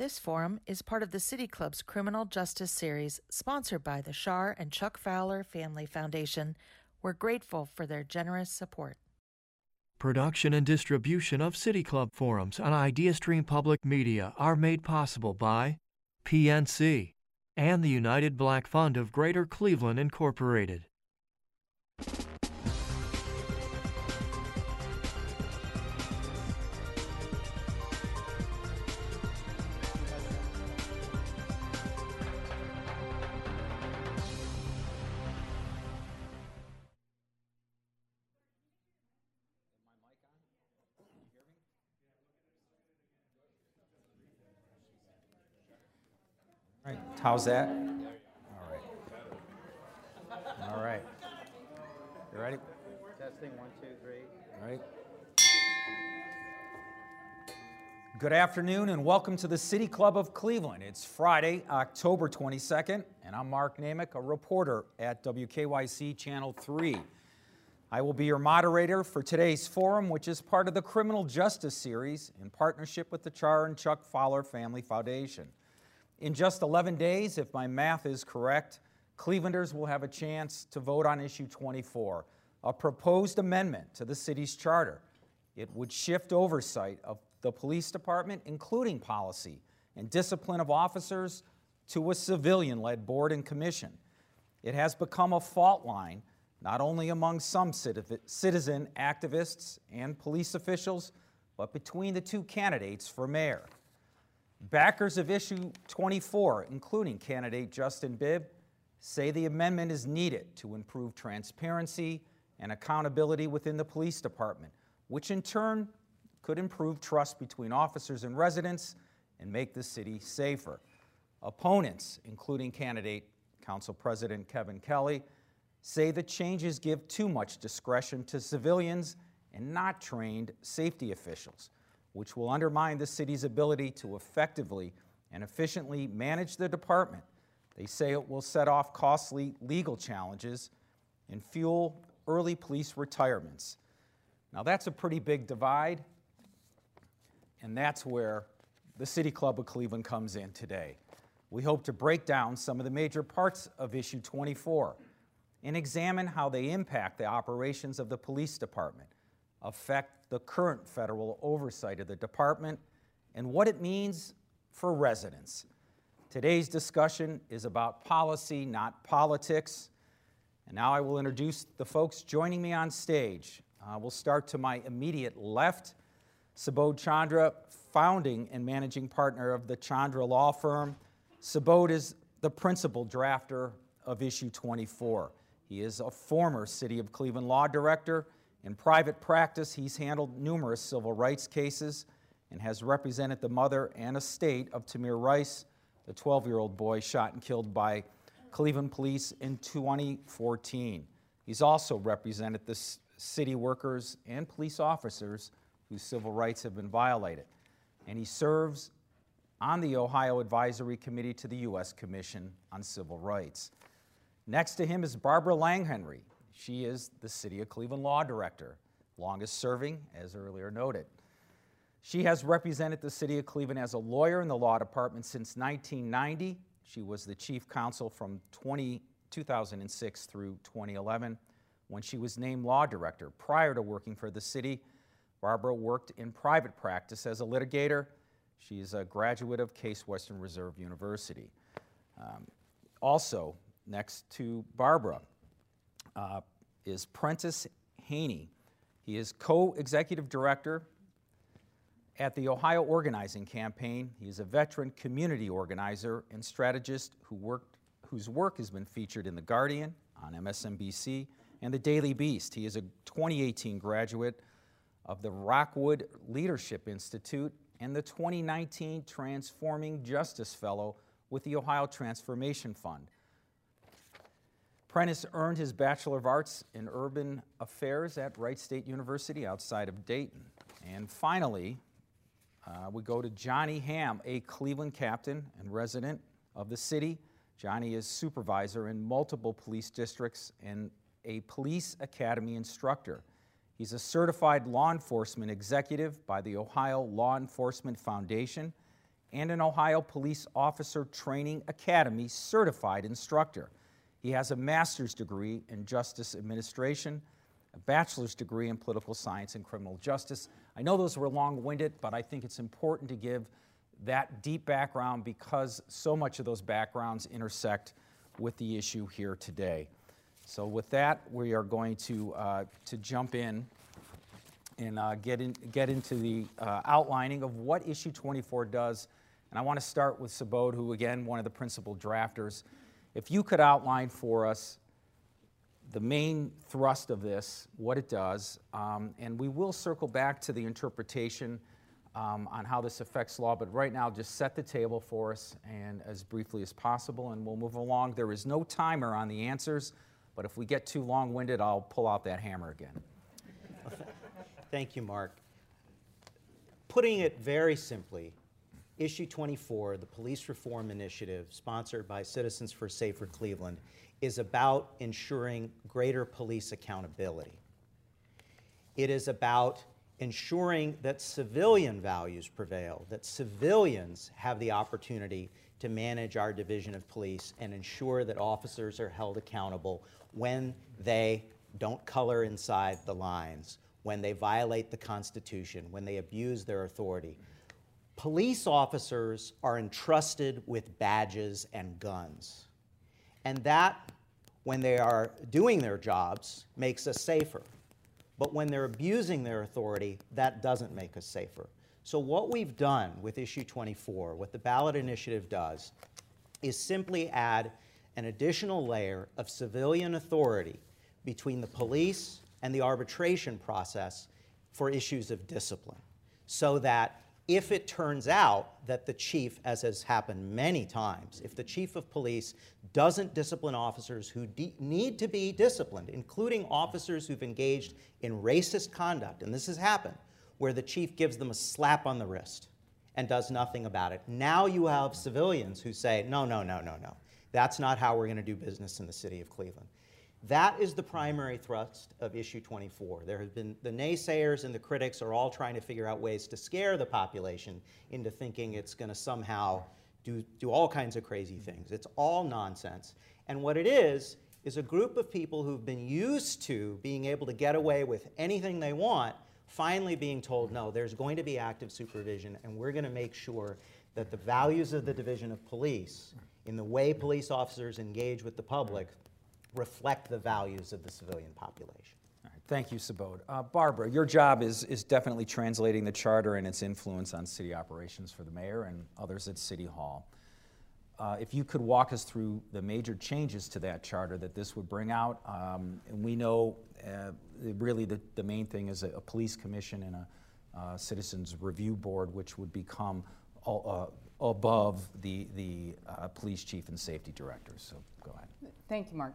This forum is part of the City Club's Criminal Justice Series, sponsored by the Char and Chuck Fowler Family Foundation. We're grateful for their generous support. Production and distribution of City Club forums on IdeaStream Public Media are made possible by PNC and the United Black Fund of Greater Cleveland, Incorporated. How's that? All right. All right. You ready? Testing, one, two, three. All right. Good afternoon and welcome to the City Club of Cleveland. It's Friday, October 22nd, and I'm Mark Naymik, a reporter at WKYC Channel 3. I will be your moderator for today's forum, which is part of the Criminal Justice Series in partnership with the Char and Chuck Fowler Family Foundation. In just 11 days, if my math is correct, Clevelanders will have a chance to vote on issue 24, a proposed amendment to the city's charter. It would shift oversight of the police department, including policy and discipline of officers, to a civilian led board and commission. It has become a fault line not only among some citizen activists and police officials, but between the two candidates for mayor. Backers of issue 24, including candidate Justin Bibb, say the amendment is needed to improve transparency and accountability within the police department, which in turn could improve trust between officers and residents and make the city safer. Opponents, including candidate Council President Kevin Kelley, say the changes give too much discretion to civilians and not trained safety officials, which will undermine the city's ability to effectively and efficiently manage the department. They say it will set off costly legal challenges and fuel early police retirements. Now, that's a pretty big divide, and that's where the City Club of Cleveland comes in today. We hope to break down some of the major parts of issue 24 and examine how they impact the operations of the police department, affect the current federal oversight of the department, and what it means for residents. Today's discussion is about policy, not politics. And now I will introduce the folks joining me on stage. Uh, we'll start to my immediate left, Subodh Chandra, founding and managing partner of the Chandra Law Firm. Subodh is the principal drafter of issue 24. He is a former City of Cleveland law director. In private practice, he's handled numerous civil rights cases and has represented the mother and estate of Tamir Rice, the 12 year old boy shot and killed by Cleveland police in 2014. He's also represented the city workers and police officers whose civil rights have been violated. And he serves on the Ohio Advisory Committee to the U.S. Commission on Civil Rights. Next to him is Barbara Langhenry. She is the City of Cleveland Law Director, longest serving, as earlier noted. She has represented the City of Cleveland as a lawyer in the law department since 1990. She was the chief counsel from 20, 2006 through 2011 when she was named law director. Prior to working for the city, Barbara worked in private practice as a litigator. She is a graduate of Case Western Reserve University. Um, also, next to Barbara uh, is Prentiss Haney. He is co executive director at the Ohio Organizing Campaign. He is a veteran community organizer and strategist who worked, whose work has been featured in The Guardian, on MSNBC, and The Daily Beast. He is a 2018 graduate of the Rockwood Leadership Institute and the 2019 Transforming Justice Fellow with the Ohio Transformation Fund. Prentiss earned his Bachelor of Arts in Urban Affairs at Wright State University outside of Dayton. And finally, uh, we go to Johnny Ham, a Cleveland captain and resident of the city. Johnny is supervisor in multiple police districts and a police academy instructor. He's a certified law enforcement executive by the Ohio Law Enforcement Foundation and an Ohio Police Officer Training Academy certified instructor. He has a master's degree in justice administration, a bachelor's degree in political science and criminal justice. I know those were long winded, but I think it's important to give that deep background because so much of those backgrounds intersect with the issue here today. So, with that, we are going to, uh, to jump in and uh, get, in, get into the uh, outlining of what issue 24 does. And I want to start with Subodh, who, again, one of the principal drafters. If you could outline for us the main thrust of this, what it does, um, and we will circle back to the interpretation um, on how this affects law, but right now just set the table for us and as briefly as possible, and we'll move along. There is no timer on the answers, but if we get too long winded, I'll pull out that hammer again. Thank you, Mark. Putting it very simply, Issue 24, the Police Reform Initiative, sponsored by Citizens for Safer Cleveland, is about ensuring greater police accountability. It is about ensuring that civilian values prevail, that civilians have the opportunity to manage our division of police and ensure that officers are held accountable when they don't color inside the lines, when they violate the Constitution, when they abuse their authority. Police officers are entrusted with badges and guns. And that, when they are doing their jobs, makes us safer. But when they're abusing their authority, that doesn't make us safer. So, what we've done with issue 24, what the ballot initiative does, is simply add an additional layer of civilian authority between the police and the arbitration process for issues of discipline. So that if it turns out that the chief, as has happened many times, if the chief of police doesn't discipline officers who need to be disciplined, including officers who've engaged in racist conduct, and this has happened, where the chief gives them a slap on the wrist and does nothing about it. Now you have civilians who say, no, no, no, no, no. That's not how we're going to do business in the city of Cleveland. That is the primary thrust of issue 24. There have been the naysayers and the critics are all trying to figure out ways to scare the population into thinking it's going to somehow do, do all kinds of crazy things. It's all nonsense. And what it is, is a group of people who've been used to being able to get away with anything they want, finally being told, no, there's going to be active supervision, and we're going to make sure that the values of the Division of Police, in the way police officers engage with the public, reflect the values of the civilian population. Thank you, Subodh. Uh, Barbara, your job is, is definitely translating the charter and its influence on city operations for the mayor and others at City Hall. Uh, if you could walk us through the major changes to that charter that this would bring out, um, and we know uh, really the, the main thing is a, a police commission and a uh, citizens review board, which would become all, uh, above the, the uh, police chief and safety director. So go ahead. Thank you, Mark.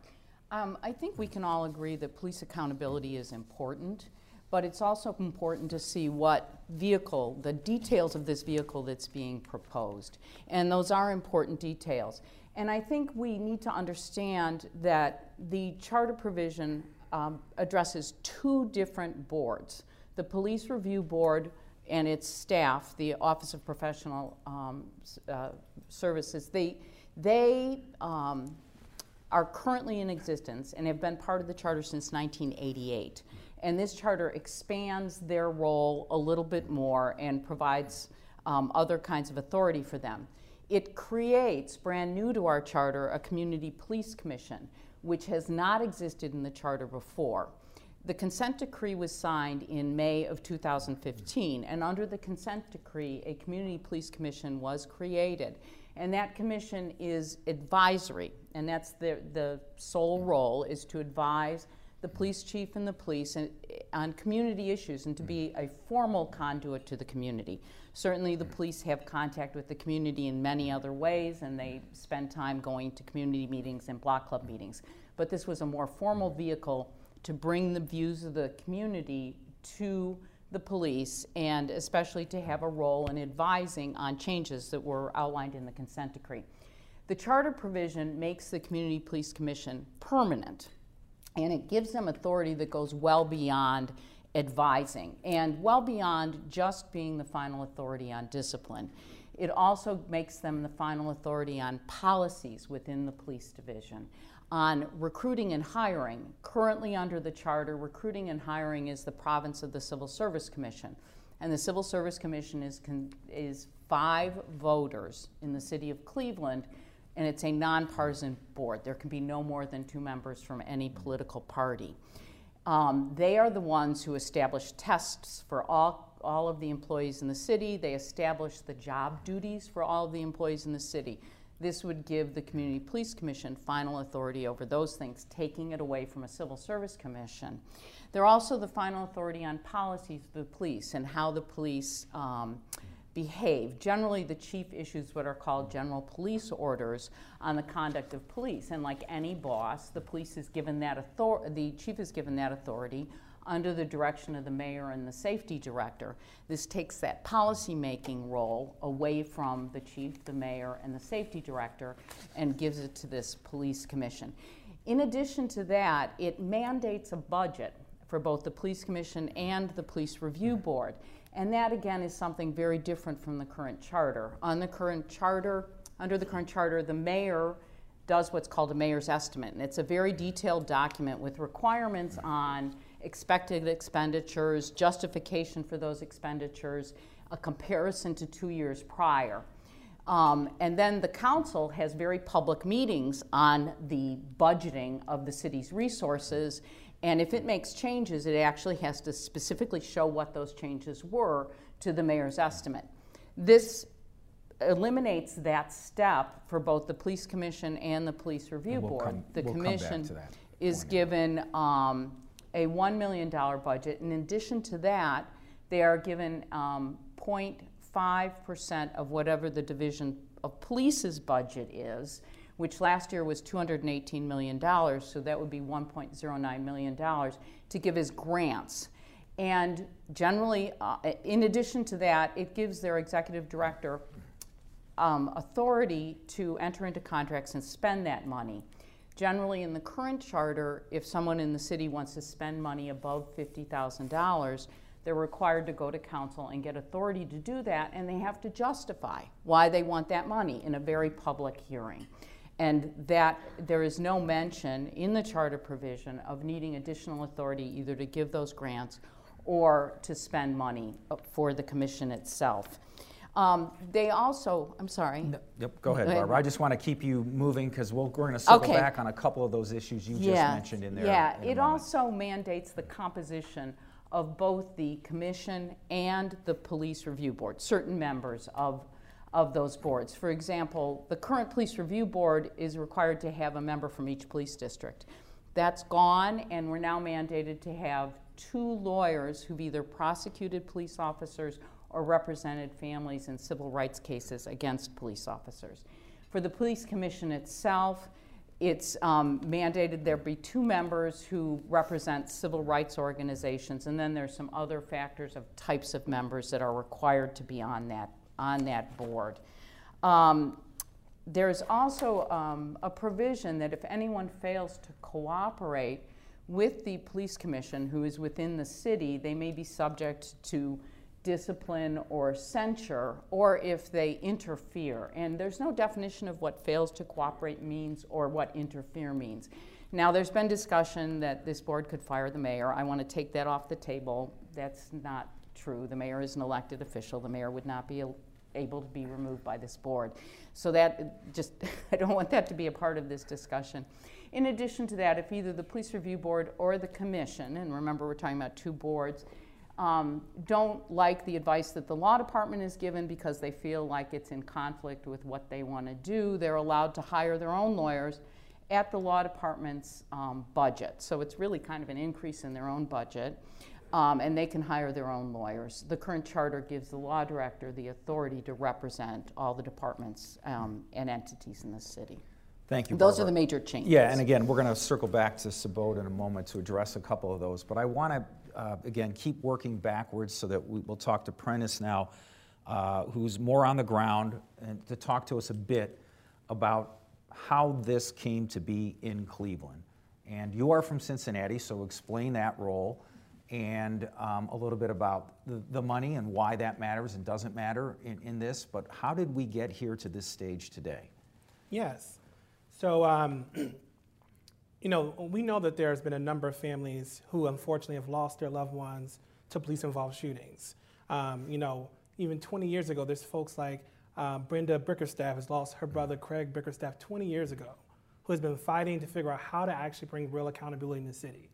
Um, I think we can all agree that police accountability is important, but it's also important to see what vehicle, the details of this vehicle that's being proposed. And those are important details. And I think we need to understand that the charter provision um, addresses two different boards the Police Review Board and its staff, the Office of Professional um, uh, Services. They, they um, are currently in existence and have been part of the charter since 1988. And this charter expands their role a little bit more and provides um, other kinds of authority for them. It creates, brand new to our charter, a community police commission, which has not existed in the charter before. The consent decree was signed in May of 2015, and under the consent decree, a community police commission was created. And that commission is advisory, and that's the, the sole role is to advise the police chief and the police eh, on community issues and to be a formal conduit to the community. Certainly, the police have contact with the community in many other ways, and they spend time going to community meetings and block club meetings. But this was a more formal vehicle to bring the views of the community to the police and especially to have a role in advising on changes that were outlined in the consent decree. The charter provision makes the Community Police Commission permanent and it gives them authority that goes well beyond advising and well beyond just being the final authority on discipline. It also makes them the final authority on policies within the police division. On recruiting and hiring, currently under the charter, recruiting and hiring is the province of the Civil Service Commission. And the Civil Service Commission is, is five voters in the city of Cleveland, and it's a nonpartisan board. There can be no more than two members from any political party. Um, they are the ones who establish tests for all, all of the employees in the city. They establish the job duties for all of the employees in the city. This would give the Community Police Commission final authority over those things, taking it away from a Civil Service Commission. They're also the final authority on policies of the police and how the police um, behave. Generally, the chief issues what are called general police orders on the conduct of police. And like any boss, the police is given that the chief is given that authority under the direction of the mayor and the safety director. This takes that policy making role away from the chief, the mayor, and the safety director and gives it to this police commission. In addition to that, it mandates a budget for both the police commission and the police review board. And that again is something very different from the current charter. On the current charter, under the current charter, the mayor does what's called a mayor's estimate. And it's a very detailed document with requirements on expected expenditures, justification for those expenditures, a comparison to two years prior. Um, and then the council has very public meetings on the budgeting of the city's resources and if it makes changes, it actually has to specifically show what those changes were to the mayor's estimate. This eliminates that step for both the police commission and the police review we'll board. come- the we'll come back commission to that is point. given um, a $1 million budget. In addition to that, they are given um, 0.5% of whatever the division of police's budget is which last year was $218 million, so that would be $1.09 million, to give as grants. And generally, uh, in addition to that, it gives their executive director um, authority to enter into contracts and spend that money. Generally, in the current charter, if someone in the city wants to spend money above $50,000, they're required to go to council and get authority to do that, and they have to justify why they want that money in a very public hearing and that there is no mention in the charter provision of needing additional authority either to give those grants or to spend money uh, for the commission itself. Um, they also, I'm sorry. No, Yep, go ahead, Barbara. I just want to keep you moving because we'll, we're going to circle Okay. back on a couple of those issues you just mentioned in there. Yeah, in it also mandates the composition of both the commission and the police review board, certain members of of those boards. For example, the current police review board is required to have a member from each police district. That's gone, and we're now mandated to have two lawyers who've either prosecuted police officers or represented families in civil rights cases against police officers. For the police commission itself, it's um, mandated there be two members who represent civil rights organizations, and then there's some other factors of types of members that are required to be on that on that board. Um, there's also um, a provision that if anyone fails to cooperate with the police commission who is within the city, they may be subject to discipline or censure, or if they interfere. And there's no definition of what fails to cooperate means or what interfere means. Now, there's been discussion that this board could fire the mayor. I want to take that off the table. That's not true. The mayor is an elected official. The mayor would not be able to be removed by this board. So that just, I don't want that to be a part of this discussion. In addition to that, if either the police review board or the commission, and remember we're talking about two boards, um, don't like the advice that the law department is given because they feel like it's in conflict with what they want to do, they're allowed to hire their own lawyers at the law department's um, budget. So it's really kind of an increase in their own budget. Um, and they can hire their own lawyers. The current charter gives the law director the authority to represent all the departments um, and entities in the city. Thank you, Those are the major changes. Yeah, and again, we're going to circle back to Subodh in a moment to address a couple of those. But I want to, uh, again, keep working backwards so that we, we'll talk to Prentiss now, uh, who's more on the ground, and to talk to us a bit about how this came to be in Cleveland. And you are from Cincinnati, so explain that role. and um, a little bit about the, the, money and why that matters and doesn't matter in, in this. But how did we get here to this stage today? Yes. So, um, you know, we know that there's been a number of families who unfortunately have lost their loved ones to police involved shootings. Um, you know, even 20 years ago, there's folks like uh, Brenda Bickerstaff has lost her brother Craig Bickerstaff 20 years ago, who has been fighting to figure out how to actually bring real accountability in the city.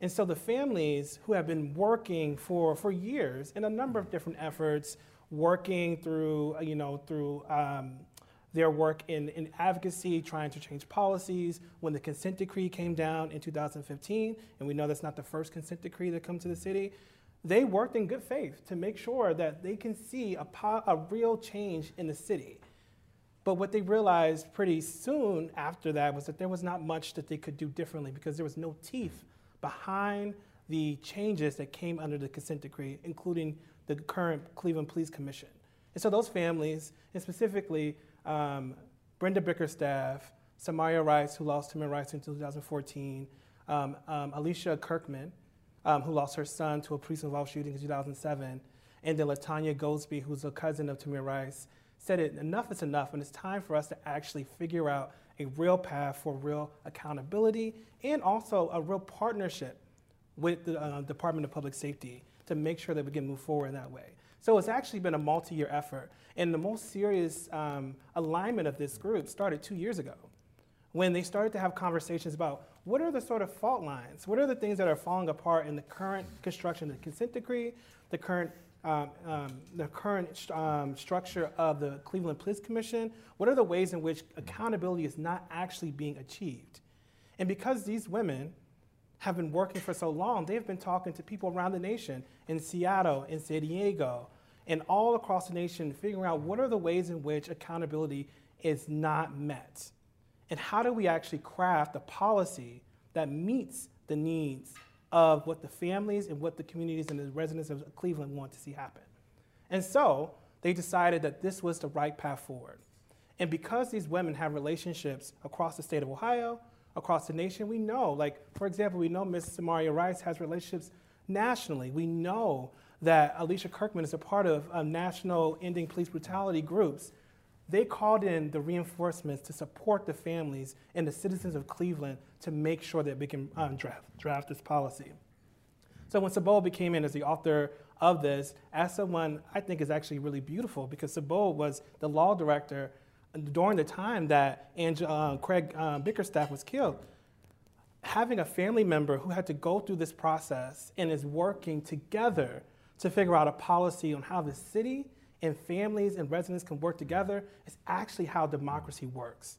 And so the families who have been working for, for years in a number of different efforts, working through, you know, through um, their work in, in advocacy, trying to change policies. When the consent decree came down in 2015, and we know that's not the first consent decree that comes to the city, they worked in good faith to make sure that they can see a, po- a real change in the city. But what they realized pretty soon after that was that there was not much that they could do differently because there was no teeth behind the changes that came under the consent decree, including the current Cleveland Police Commission. And so those families, and specifically um, Brenda Bickerstaff, Samaria Rice, who lost Tamir Rice in 2014, um, um, Alicia Kirkman, um, who lost her son to a police involved shooting in 2007, and then Latanya Goldsby, who's a cousin of Tamir Rice, said it enough is enough, and it's time for us to actually figure out a real path for real accountability and also a real partnership with the uh, Department of Public Safety to make sure that we can move forward in that way. So it's actually been a multi year effort. And the most serious um, alignment of this group started two years ago when they started to have conversations about what are the sort of fault lines? What are the things that are falling apart in the current construction of the consent decree, the current um, um, the current um, structure of the Cleveland Police Commission? What are the ways in which accountability is not actually being achieved? And because these women have been working for so long, they've been talking to people around the nation in Seattle, in San Diego, and all across the nation, figuring out what are the ways in which accountability is not met. And how do we actually craft a policy that meets the needs of what the families and what the communities and the residents of Cleveland want to see happen? And so they decided that this was the right path forward. And because these women have relationships across the state of Ohio, across the nation, we know, like, for example, we know Ms. Samaria Rice has relationships nationally. We know that Alicia Kirkman is a part of um, national ending police brutality groups. They called in the reinforcements to support the families and the citizens of Cleveland to make sure that we can um, draft, draft this policy. So when Subodh came in as the author of this, as someone I think is actually really beautiful because Subodh was the law director during the time that uh, Craig uh, Bickerstaff was killed. Having a family member who had to go through this process and is working together to figure out a policy on how the city and families and residents can work together is actually how democracy works.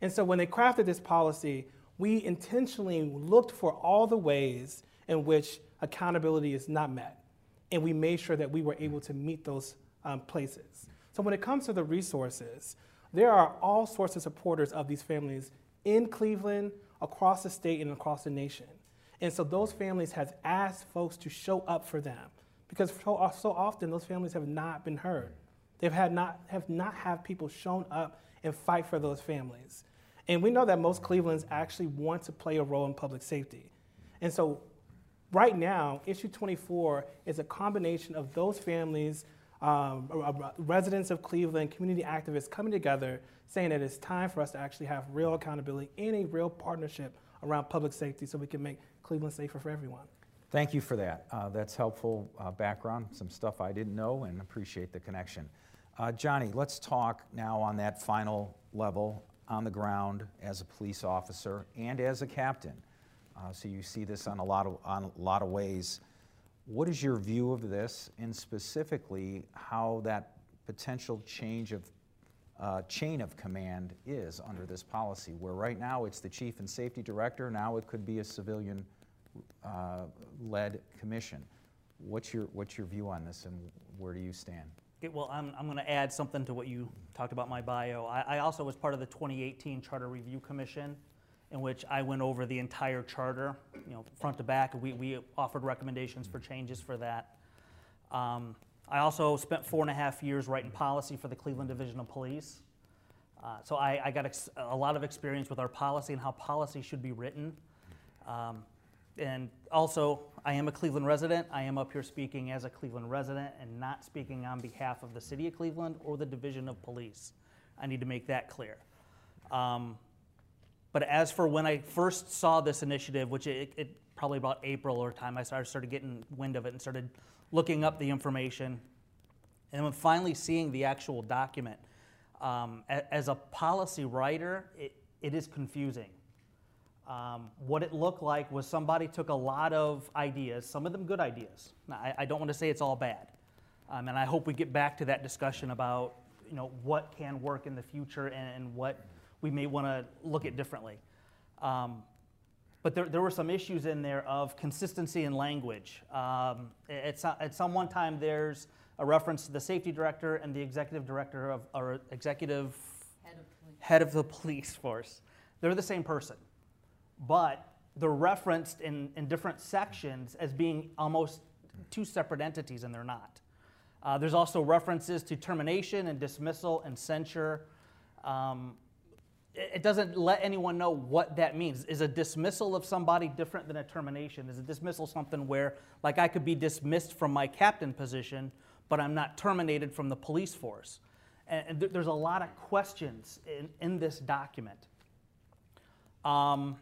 And so when they crafted this policy, we intentionally looked for all the ways in which accountability is not met. And we made sure that we were able to meet those um, places. So when it comes to the resources, there are all sorts of supporters of these families in Cleveland, across the state, and across the nation. And so those families have asked folks to show up for them because so, uh, so often those families have not been heard. They've had not, have not have people shown up and fight for those families. And we know that most Clevelanders actually want to play a role in public safety. And so right now, issue 24 is a combination of those families, um, residents of Cleveland, community activists coming together saying that it's time for us to actually have real accountability and a real partnership around public safety so we can make Cleveland safer for everyone. Thank you for that. Uh, that's helpful uh, background, some stuff I didn't know, and appreciate the connection. Uh, Johnny, let's talk now on that final level on the ground as a police officer and as a captain. Uh, so you see this on a lot of on a lot of ways. What is your view of this, and specifically how that potential change of uh, chain of command is under this policy? Where right now it's the chief and safety director, now it could be a civilian uh, led commission. What's your, what's your view on this and where do you stand? Okay, well, I'm, I'm going to add something to what you talked about my bio. I, I also was part of the 2018 Charter Review Commission, in which I went over the entire charter, you know, front to back. We, we offered recommendations for changes for that. Um, I also spent four and a half years writing policy for the Cleveland Division of Police. Uh, so I, I got a lot of experience with our policy and how policy should be written. Um, and also, I am a Cleveland resident. I am up here speaking as a Cleveland resident and not speaking on behalf of the city of Cleveland or the Division of Police. I need to make that clear. Um, but as for when I first saw this initiative, which it, it probably about April or time, I started, started getting wind of it and started looking up the information. And when finally seeing the actual document, um, as a policy writer, it, it is confusing. Um, what it looked like was somebody took a lot of ideas, some of them good ideas. Now, I, I don't want to say it's all bad. Um, and I hope we get back to that discussion about you know, what can work in the future and, and what we may want to look at differently. Um, but there, there were some issues in there of consistency in language. Um, at, some, at some one time, there's a reference to the safety director and the executive director of, or executive Head of head of the police force. They're the same person, but they're referenced in, in different sections as being almost two separate entities, and they're not. Uh, there's also references to termination and dismissal and censure. Um, it, doesn't let anyone know what that means. Is a dismissal of somebody different than a termination? Is a dismissal something where, like, I could be dismissed from my captain position, but I'm not terminated from the police force? And, and th- there's a lot of questions in, in this document. Um,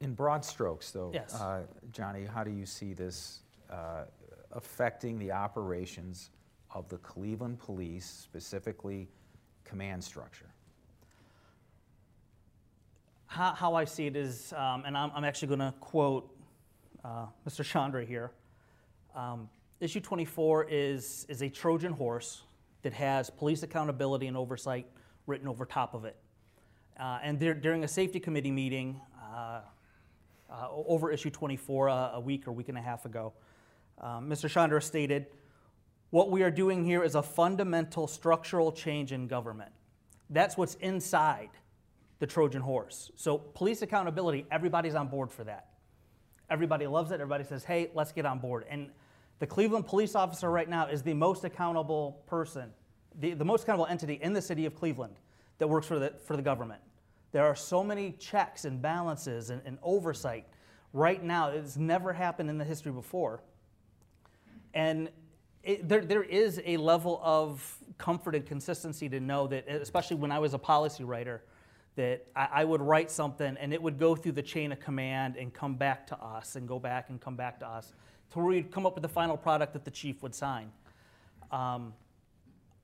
In broad strokes, though, Yes. uh, Johnny, how do you see this uh, affecting the operations of the Cleveland Police, specifically command structure? How, how I see it is, um, and I'm, I'm actually going to quote uh, Mr. Chandra here. Um, issue 24 is, is a Trojan horse that has police accountability and oversight written over top of it. Uh, and there, during a safety committee meeting uh, uh, over issue 24 uh, a week or week and a half ago, um, Mr. Chandra stated, What we are doing here is a fundamental structural change in government. That's what's inside the Trojan horse. So, police accountability, everybody's on board for that. Everybody loves it. Everybody says, hey, let's get on board. And the Cleveland police officer right now is the most accountable person, the, the most accountable entity in the city of Cleveland that works for the, for the government. There are so many checks and balances and, and oversight right now. It's never happened in the history before. And it, there, there is a level of comfort and consistency to know that, especially when I was a policy writer, that I, I would write something and it would go through the chain of command and come back to us and go back and come back to us to where we'd come up with the final product that the chief would sign. Um,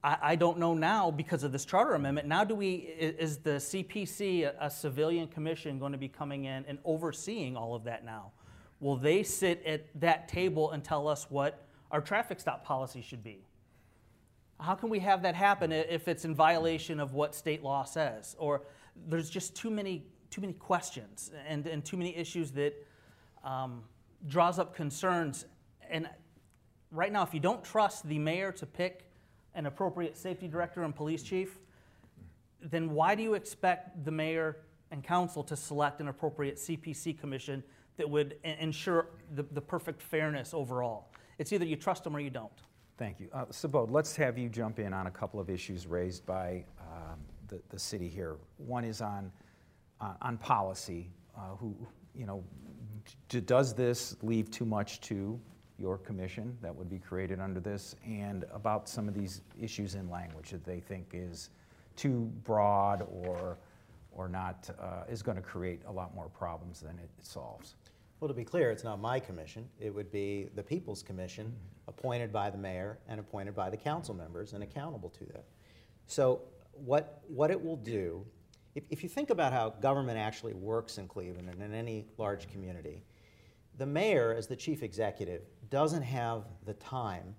I, I don't know now because of this charter amendment. Now, do we is the CPC a, a civilian commission going to be coming in and overseeing all of that now? Will they sit at that table and tell us what our traffic stop policy should be? How can we have that happen if it's in violation of what state law says? Or there's just too many too many questions and, and too many issues that um, draws up concerns. And right now, if you don't trust the mayor to pick an appropriate safety director and police chief, then why do you expect the mayor and council to select an appropriate CPC commission that would ensure the, the perfect fairness overall? It's either you trust them or you don't. Thank you. Uh, let's have you jump in on a couple of issues raised by the, the city here. One is on, on, on policy. Uh, who, you know, d- does this leave too much to your commission that would be created under this? And about some of these issues in language that they think is too broad or, or not, uh, is going to create a lot more problems than it solves. Well, to be clear, it's not my commission. It would be the People's Commission, appointed by the mayor and appointed by the council members and accountable to that. So what, what it will do, if, if you think about how government actually works in Cleveland and in any large community, the mayor, as the chief executive, doesn't have the time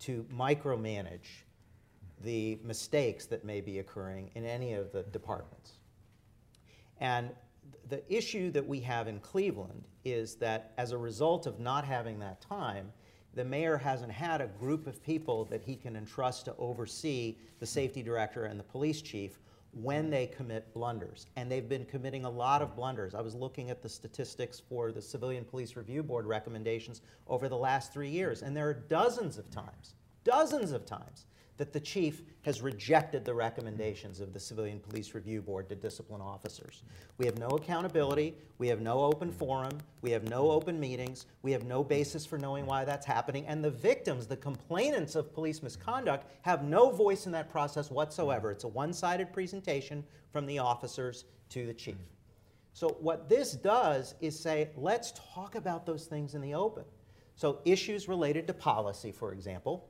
to micromanage the mistakes that may be occurring in any of the departments. And the issue that we have in Cleveland is that as a result of not having that time, the mayor hasn't had a group of people that he can entrust to oversee the safety director and the police chief when they commit blunders. And they've been committing a lot of blunders. I was looking at the statistics for the Civilian Police Review Board recommendations over the last three years, and there are dozens of times, dozens of times, that the chief has rejected the recommendations of the Civilian Police Review Board to discipline officers. We have no accountability, we have no open forum, we have no open meetings, we have no basis for knowing why that's happening, and the victims, the complainants of police misconduct, have no voice in that process whatsoever. It's a one sided presentation from the officers to the chief. So, what this does is say, let's talk about those things in the open. So, issues related to policy, for example,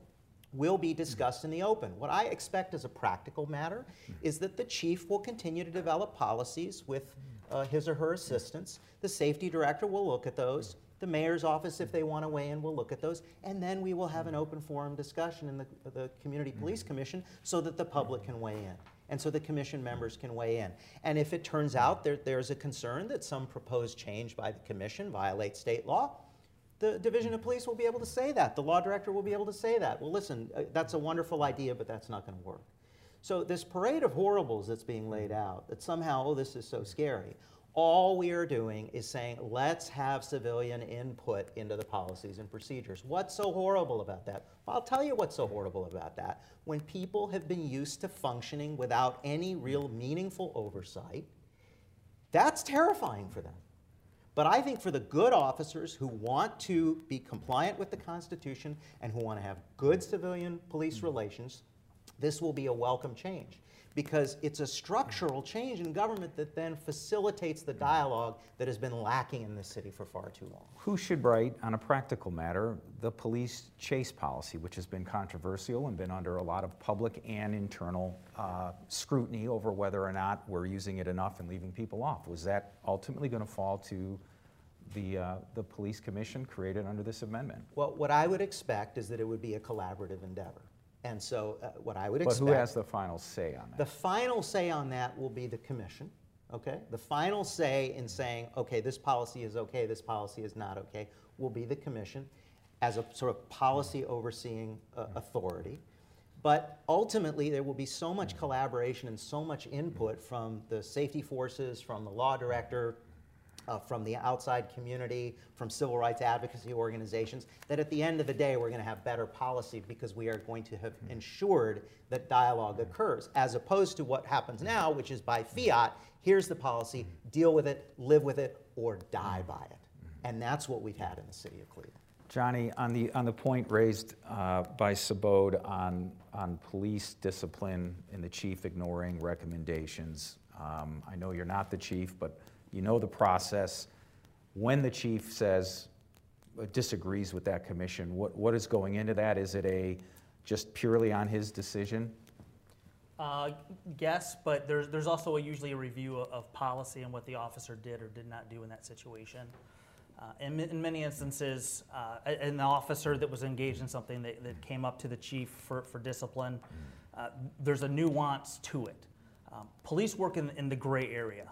will be mm-hmm. discussed in the open. What I expect as a practical matter mm-hmm. is that the chief will continue to develop policies with uh, his or her mm-hmm. assistants. The safety director will look at those. The mayor's office, if they want to weigh in, will look at those. And then we will have an open forum discussion in the, the Community Police Commission so that the public can weigh in and so the commission members can weigh in. And if it turns out there, there's a concern that some proposed change by the commission violates state law, the Division of Police will be able to say that. The law director will be able to say that. Well, listen, uh, that's a wonderful idea, but that's not going to work. So, this parade of horribles that's being laid out, that somehow, oh, this is so scary, all we are doing is saying, let's have civilian input into the policies and procedures. What's so horrible about that? Well, I'll tell you what's so horrible about that. When people have been used to functioning without any real meaningful oversight, that's terrifying for them. But I think for the good officers who want to be compliant with the Constitution and who want to have good civilian police mm-hmm. relations, this will be a welcome change because it's a structural change in government that then facilitates the dialogue that has been lacking in this city for far too long. Who should write, on a practical matter, the police chase policy, which has been controversial and been under a lot of public and internal uh, scrutiny over whether or not we're using it enough and leaving people off? Was that ultimately going to fall to the, uh, the police commission created under this amendment? Well, what I would expect is that it would be a collaborative endeavor. And so, uh, what I would expect. But who has the final say on that? The final say on that will be the commission. Okay? The final say in saying, okay, this policy is okay, this policy is not okay, will be the commission as a sort of policy overseeing uh, authority. But ultimately, there will be so much collaboration and so much input from the safety forces, from the law director, uh, from the outside community, from civil rights advocacy organizations, that at the end of the day, we're going to have better policy because we are going to have ensured that dialogue occurs, as opposed to what happens now, which is by fiat here's the policy, deal with it, live with it, or die by it. And that's what we've had in the city of Cleveland. Johnny, on the, on the point raised uh, by Subodh on, on police discipline and the chief ignoring recommendations, um, I know you're not the chief, but you know the process. When the chief says, uh, disagrees with that commission, what, what is going into that? Is it a just purely on his decision? Uh, yes, but there's, there's also a, usually a review of, policy and what the officer did or did not do in that situation. Uh, in, in, many instances, uh, an officer that was engaged in something that, that came up to the chief for, for discipline, uh, there's a nuance to it. Um, police work in, in the gray area.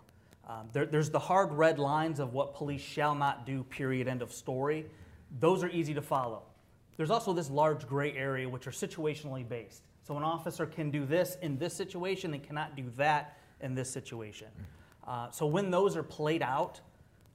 Um, there, there's the hard red lines of what police shall not do, period, end of story. Those are easy to follow. There's also this large gray area, which are situationally based. So an officer can do this in this situation and cannot do that in this situation. Uh, so when those are played out,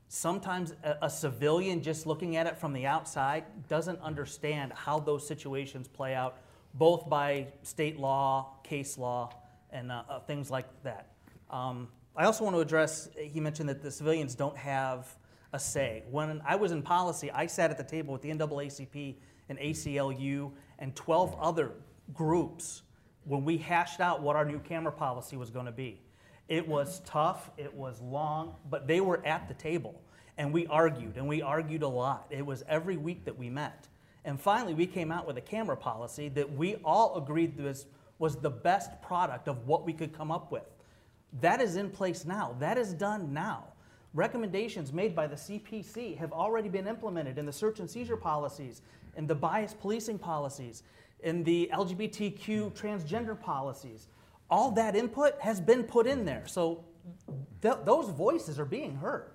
sometimes a, a, civilian just looking at it from the outside doesn't understand how those situations play out, both by state law, case law, and uh, uh, things like that. Um, I also want to address, he mentioned that the civilians don't have a say. When I was in policy, I sat at the table with the NAACP and ACLU and 12 other groups when we hashed out what our new camera policy was going to be. It was tough, it was long, but they were at the table. And we argued, and we argued a lot. It was every week that we met. And finally, we came out with a camera policy that we all agreed was, was the best product of what we could come up with. That is in place now. That is done now. Recommendations made by the CPC have already been implemented in the search and seizure policies, in the bias policing policies, in the LGBTQ transgender policies. All that input has been put in there. So th- those voices are being heard.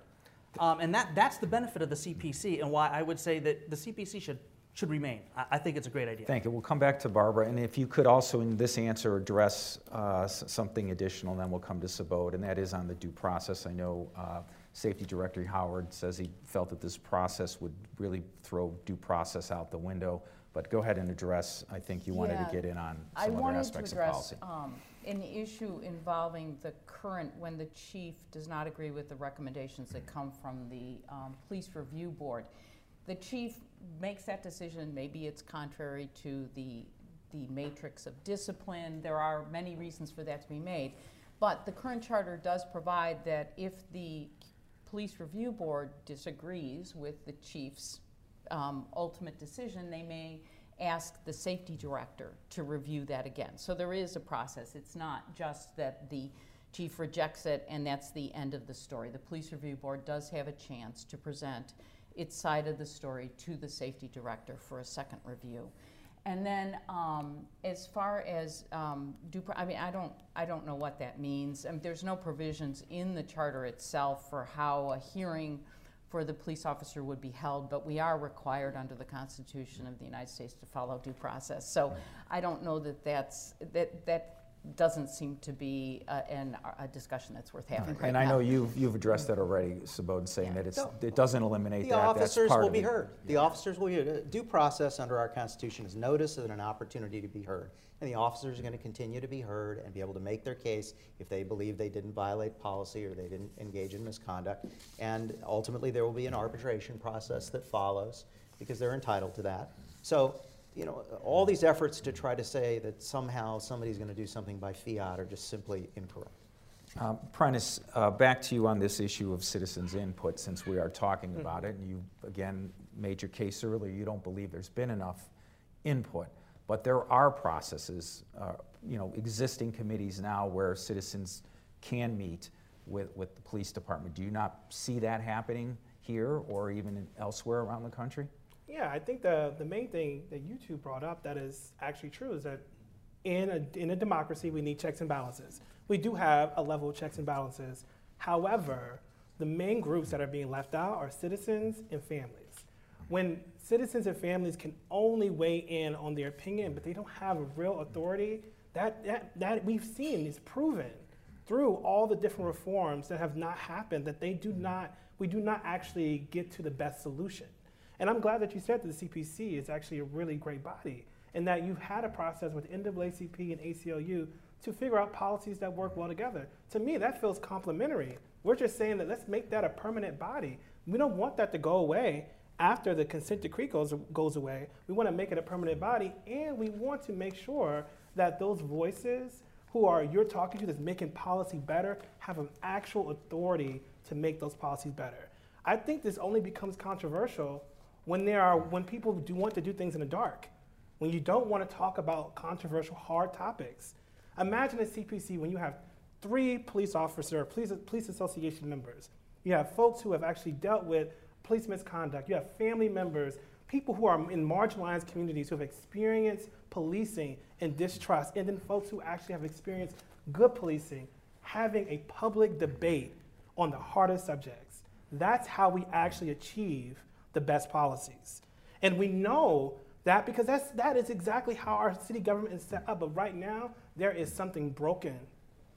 Um, and that, that's the benefit of the CPC and why I would say that the CPC should should remain. I, think it's a great idea. Thank you. We'll come back to Barbara, and if you could also in this answer address uh, something additional, then we'll come to Subodh, and that is on the due process. I know uh, Safety Director Howard says he felt that this process would really throw due process out the window. But go ahead and address, I think you wanted to get in on I some other wanted to aspects of address policy. um, an issue involving the current, when the chief does not agree with the recommendations that come from the um, police review board. The chief makes that decision, maybe it's contrary to the, the matrix of discipline. There are many reasons for that to be made. But the current charter does provide that if the police review board disagrees with the chief's um, ultimate decision, they may ask the safety director to review that again. So there is a process. It's not just that the chief rejects it and that's the end of the story. The police review board does have a chance to present its side of the story to the safety director for a second review. And then, um, as far as um, due, pro- I mean, I don't, I don't know what that means. Um, there's no provisions in the charter itself for how a hearing for the police officer would be held, but we are required under the Constitution of the United States to follow due process. So I don't know that that's that that doesn't seem to be a, an, a discussion that's worth having right And I know you've, you've addressed that already, Subodh, saying that it's, No. it doesn't eliminate The that, that's officers will be it. heard. The officers will be heard. Uh, due process under our Constitution is notice and an opportunity to be heard. And the officers are going to continue to be heard and be able to make their case if they believe they didn't violate policy or they didn't engage in misconduct. And ultimately, there will be an arbitration process that follows because they're entitled to that. So, you know, all these efforts to try to say that somehow somebody's going to do something by fiat are just simply incorrect. Um, Prentiss, uh, back to you on this issue of citizens' input, since we are talking about it, and you, again, made your case earlier, you don't believe there's been enough input. But there are processes, uh, you know, existing committees now where citizens can meet with, with the police department. Do you not see that happening here or even elsewhere around the country? Yeah, I think the, the main thing that you two brought up that is actually true is that in a, in a democracy, we need checks and balances. We do have a level of checks and balances. However, the main groups that are being left out are citizens and families. When citizens and families can only weigh in on their opinion, but they don't have a real authority, that, that, that we've seen is proven through all the different reforms that have not happened that they do not, we do not actually get to the best solution. And I'm glad that you said that the CPC is actually a really great body and that you've had a process with NAACP and ACLU to figure out policies that work well together. To me, that feels complementary. We're just saying that let's make that a permanent body. We don't want that to go away after the consent decree goes, goes away. We want to make it a permanent body and we want to make sure that those voices who are you're talking to that's making policy better have an actual authority to make those policies better. I think this only becomes controversial when there are when people do want to do things in the dark, when you don't want to talk about controversial hard topics. Imagine a CPC when you have three police officer, police, police association members. You have folks who have actually dealt with police misconduct. You have family members, people who are in marginalized communities who have experienced policing and distrust, and then folks who actually have experienced good policing, having a public debate on the hardest subjects. That's how we actually achieve the best policies. And we know that because that's, that is exactly how our city government is set up. But right now, there is something broken.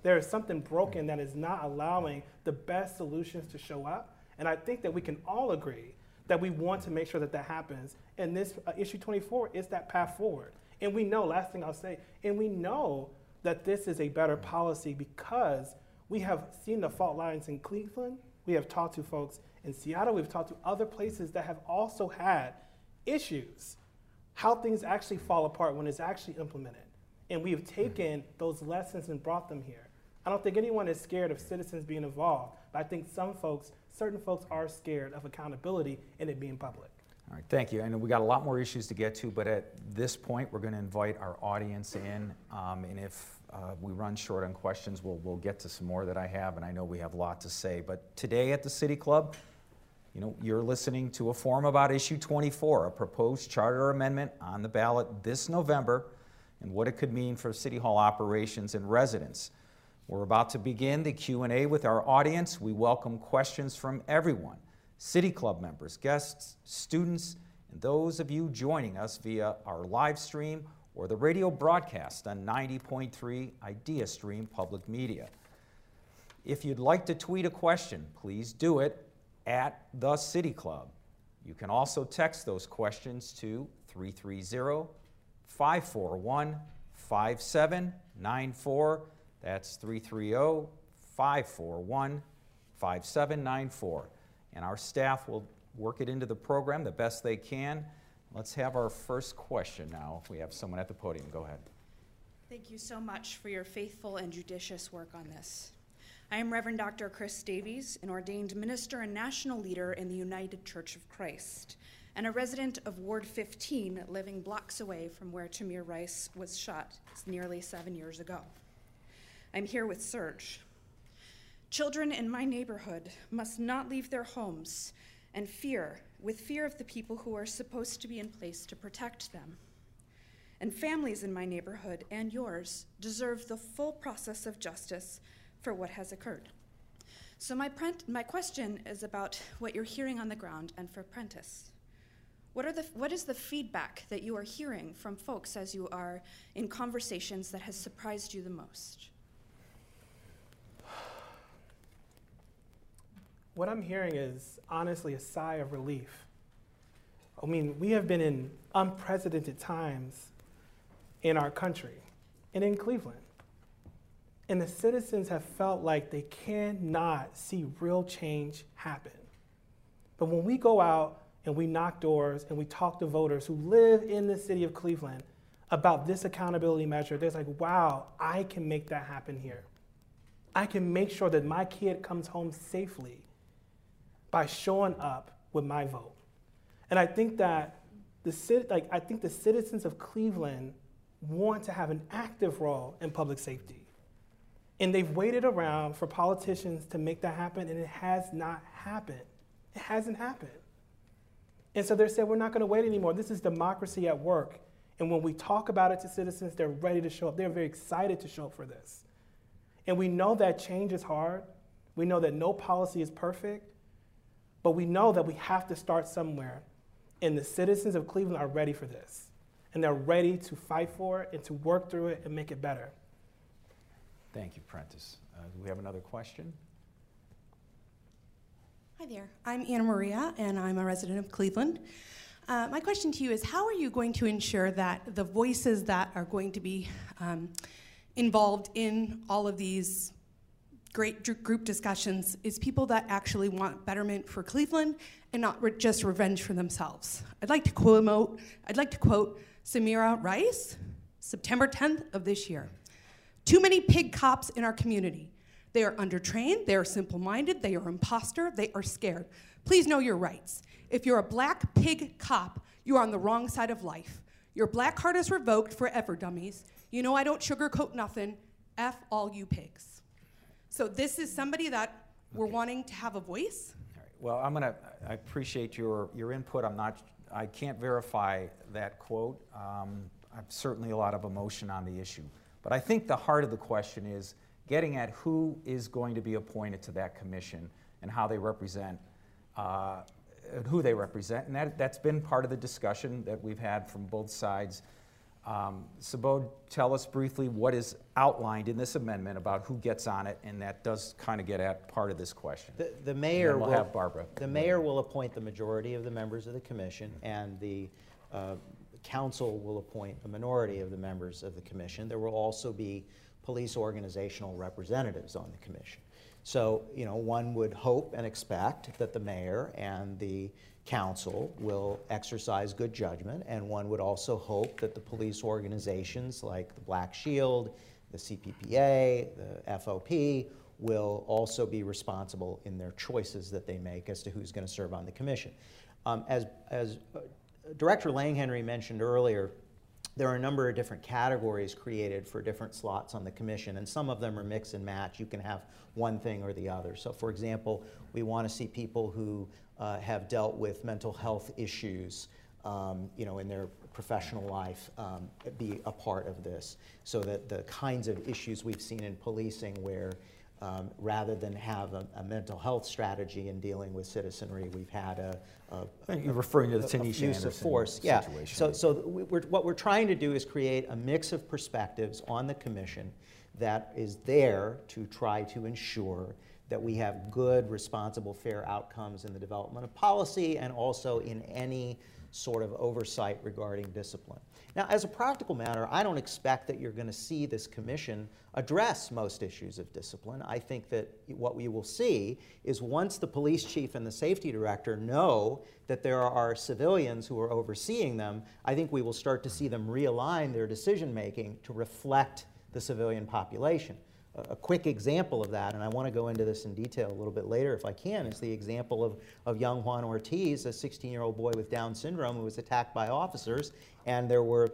There is something broken that is not allowing the best solutions to show up. And I think that we can all agree that we want to make sure that that happens. And this uh, issue 24 is that path forward. And we know, last thing I'll say, and we know that this is a better policy because we have seen the fault lines in Cleveland. We have talked to folks in Seattle. We've talked to other places that have also had issues, how things actually fall apart when it's actually implemented. And we have taken those lessons and brought them here. I don't think anyone is scared of citizens being involved, but I think some folks, certain folks, are scared of accountability and it being public. All right, thank you. And we got a lot more issues to get to, but at this point, we're going to invite our audience in. Um, and if uh, we run short on questions, we'll, we'll get to some more that I have, and I know we have a lot to say. But today at the City Club, you know, you're listening to a forum about issue 24, a proposed charter amendment on the ballot this November, and what it could mean for City Hall operations and residents. We're about to begin the Q&A with our audience. We welcome questions from everyone, City Club members, guests, students, and those of you joining us via our live stream or the radio broadcast on 90.3 IdeaStream Public Media. If you'd like to tweet a question, please do it at the City Club. You can also text those questions to 330 541 5794. That's 330 541 5794. And our staff will work it into the program the best they can. Let's have our first question now. We have someone at the podium. Go ahead. Thank you so much for your faithful and judicious work on this. I am Reverend Dr. Chris Davies, an ordained minister and national leader in the United Church of Christ, and a resident of Ward 15, living blocks away from where Tamir Rice was shot nearly seven years ago. I'm here with Serge. Children in my neighborhood must not leave their homes and fear, with fear of the people who are supposed to be in place to protect them. And families in my neighborhood and yours deserve the full process of justice for what has occurred. So, my, my question is about what you're hearing on the ground and for Prentiss. What, are the, what is the feedback that you are hearing from folks as you are in conversations that has surprised you the most? What I'm hearing is honestly a sigh of relief. I mean, we have been in unprecedented times in our country and in Cleveland. And the citizens have felt like they cannot see real change happen. But when we go out and we knock doors and we talk to voters who live in the city of Cleveland about this accountability measure, they're like, wow, I can make that happen here. I can make sure that my kid comes home safely by showing up with my vote. And I think that the, like, I think the citizens of Cleveland want to have an active role in public safety. And they've waited around for politicians to make that happen, and it has not happened. It hasn't happened. And so they said, we're not going to wait anymore. This is democracy at work. And when we talk about it to citizens, they're ready to show up. They're very excited to show up for this. And we know that change is hard. We know that no policy is perfect. But we know that we have to start somewhere. And the citizens of Cleveland are ready for this. And they're ready to fight for it and to work through it and make it better. Thank you, Prentiss. Uh, do we have another question? Hi there. I'm Anna Maria, and I'm a resident of Cleveland. Uh, my question to you is How are you going to ensure that the voices that are going to be um, involved in all of these great group discussions is people that actually want betterment for Cleveland and not re- just revenge for themselves? I'd like to quote, I'd like to quote Samaria Rice, September 10th of this year. Too many pig cops in our community. They are undertrained, they are simple minded, they are imposter, they are scared. Please know your rights. If you're a black pig cop, you're on the wrong side of life. Your black card is revoked forever, dummies. You know I don't sugarcoat nothing. F all you pigs. So this is somebody that we're wanting to have a voice. Right. Well, I'm gonna. I appreciate your your input. I'm not. I can't verify that quote. Um, I've certainly a lot of emotion on the issue. But I think the heart of the question is getting at who is going to be appointed to that commission and how they represent, uh, who they represent. And that, that's been part of the discussion that we've had from both sides. Um, tell us briefly what is outlined in this amendment about who gets on it, and that does kind of get at part of this question. The, the mayor we'll will have Barbara. The mayor will appoint the majority of the members of the commission, and the uh, council will appoint a minority of the members of the commission. There will also be police organizational representatives on the commission. So, you know, one would hope and expect that the mayor and the council will exercise good judgment, and one would also hope that the police organizations like the Black Shield, the CPPA, the FOP will also be responsible in their choices that they make as to who's going to serve on the commission. Um, as, as Director Langhenry mentioned earlier, there are a number of different categories created for different slots on the commission, and some of them are mix and match. You can have one thing or the other. So, for example, we want to see people who uh, have dealt with mental health issues, um, you know, in their professional life, um, be a part of this, so that the kinds of issues we've seen in policing, where um, rather than have a, a, mental health strategy in dealing with citizenry, we've had a. a You're referring to the Tanisha use of force. Yeah. So, so we're, what we're trying to do is create a mix of perspectives on the commission that is there to try to ensure that we have good, responsible, fair outcomes in the development of policy and also in any sort of oversight regarding discipline. Now, as a practical matter, I don't expect that you're going to see this commission address most issues of discipline. I think that what we will see is once the police chief and the safety director know that there are civilians who are overseeing them, I think we will start to see them realign their decision making to reflect the civilian population a quick example of that, and I want to go into this in detail a little bit later if I can, is the example of, of young Juan Ortiz, a 16 year old boy with Down syndrome who was attacked by officers. And there were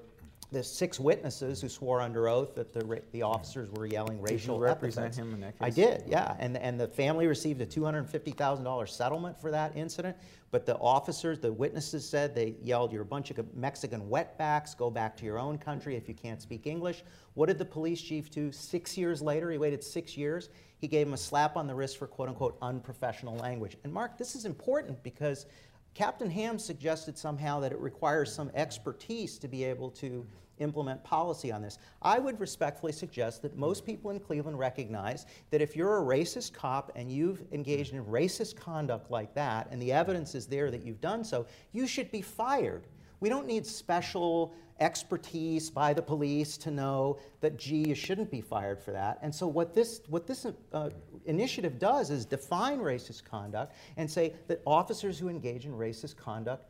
the six witnesses who swore under oath that the, the officers were yelling racial did you represent epithets. him in that case? I did, yeah. And, and the family received a $250,000 settlement for that incident. But the officers, the witnesses said they yelled, You're a bunch of Mexican wetbacks, go back to your own country if you can't speak English. What did the police chief do six years later? He waited six years. He gave him a slap on the wrist for quote unquote unprofessional language. And Mark, this is important because Captain Ham suggested somehow that it requires some expertise to be able to implement policy on this. I would respectfully suggest that most people in Cleveland recognize that if you're a racist cop and you've engaged in racist conduct like that, and the evidence is there that you've done so, you should be fired. We don't need special expertise by the police to know that, gee, you shouldn't be fired for that. And so, what this, what this uh, initiative does is define racist conduct and say that officers who engage in racist conduct,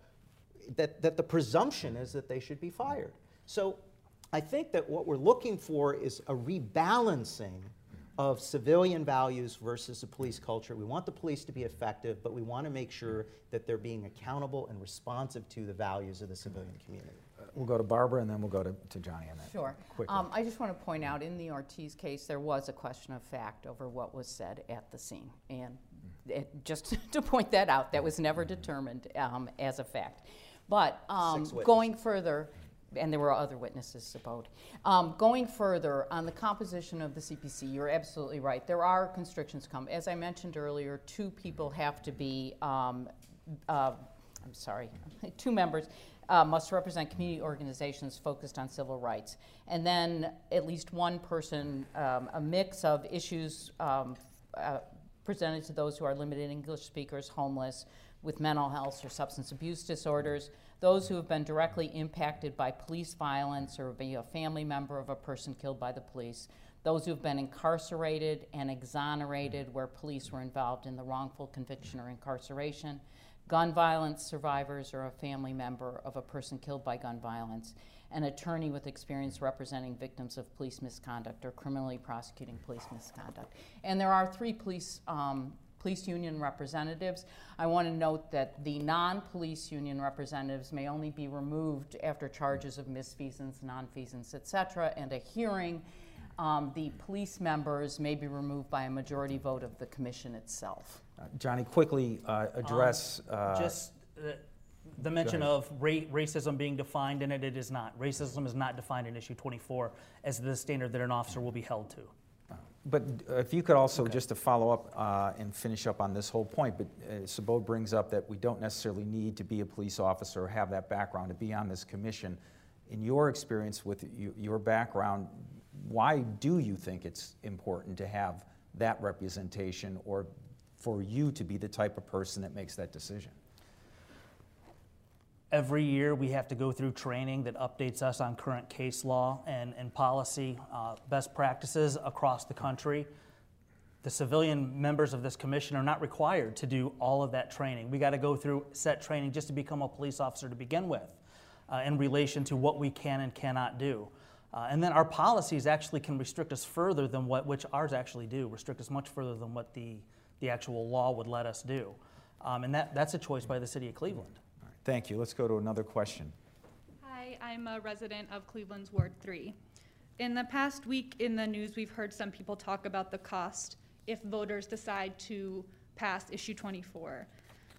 that, that the presumption is that they should be fired. So I think that what we're looking for is a rebalancing of civilian values versus the police culture. We want the police to be effective, but we want to make sure that they're being accountable and responsive to the values of the civilian community. We'll go to Barbara and then we'll go to, to Johnny on that. Sure. Um, I just want to point out in the Ortiz case, there was a question of fact over what was said at the scene. And it, just to point that out, that was never determined um, as a fact. But um, going further, and there were other witnesses about. Um, going further on the composition of the CPC, you're absolutely right. There are constrictions come. As I mentioned earlier, two people have to be, um, uh, I'm sorry, two members uh, must represent community organizations focused on civil rights. And then at least one person, um, a mix of issues um, uh, presented to those who are limited English speakers, homeless, with mental health or substance abuse disorders, those who have been directly impacted by police violence or be a family member of a person killed by the police, those who have been incarcerated and exonerated where police were involved in the wrongful conviction or incarceration, gun violence survivors or a family member of a person killed by gun violence, an attorney with experience representing victims of police misconduct or criminally prosecuting police misconduct. And there are three police um, police union representatives. I want to note that the non police union representatives may only be removed after charges of misfeasance, nonfeasance, etc., and a hearing. Um, the police members may be removed by a majority vote of the commission itself. Uh, Johnny, quickly uh, address. Um, uh, just the mention of ra- racism being defined in it, it is not. Racism is not defined in issue 24 as the standard that an officer will be held to. But if you could also, okay. just to follow up uh, and finish up on this whole point, but uh, Subodh brings up that we don't necessarily need to be a police officer or have that background to be on this commission. In your experience with you, your background, why do you think it's important to have that representation or for you to be the type of person that makes that decision? Every year, we have to go through training that updates us on current case law and, and policy, uh, best practices across the country. The civilian members of this commission are not required to do all of that training. We got to go through set training just to become a police officer to begin with uh, in relation to what we can and cannot do. Uh, and then our policies actually can restrict us further than what which ours actually do, restrict us much further than what the, the actual law would let us do. Um, and that, that's a choice by the city of Cleveland. Thank you. Let's go to another question. Hi, I'm a resident of Cleveland's Ward 3. In the past week in the news, we've heard some people talk about the cost if voters decide to pass issue 24.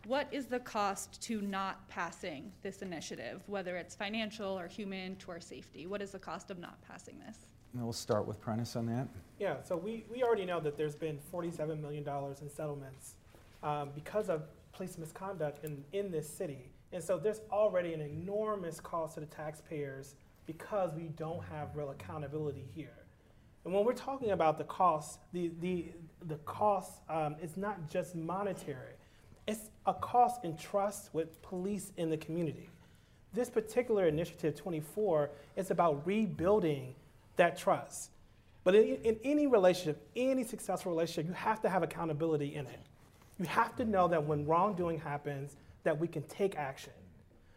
What is the cost to not passing this initiative, whether it's financial or human to our safety? What is the cost of not passing this? And we'll start with Prentiss on that. Yeah, so we, we already know that there's been $47 million in settlements um, because of police misconduct in, in this city. And so there's already an enormous cost to the taxpayers because we don't have real accountability here. And when we're talking about the cost, the, the, the cost um, is not just monetary. It's a cost in trust with police in the community. This particular initiative 24 is about rebuilding that trust. But in, in any relationship, any successful relationship, you have to have accountability in it. You have to know that when wrongdoing happens, that we can take action.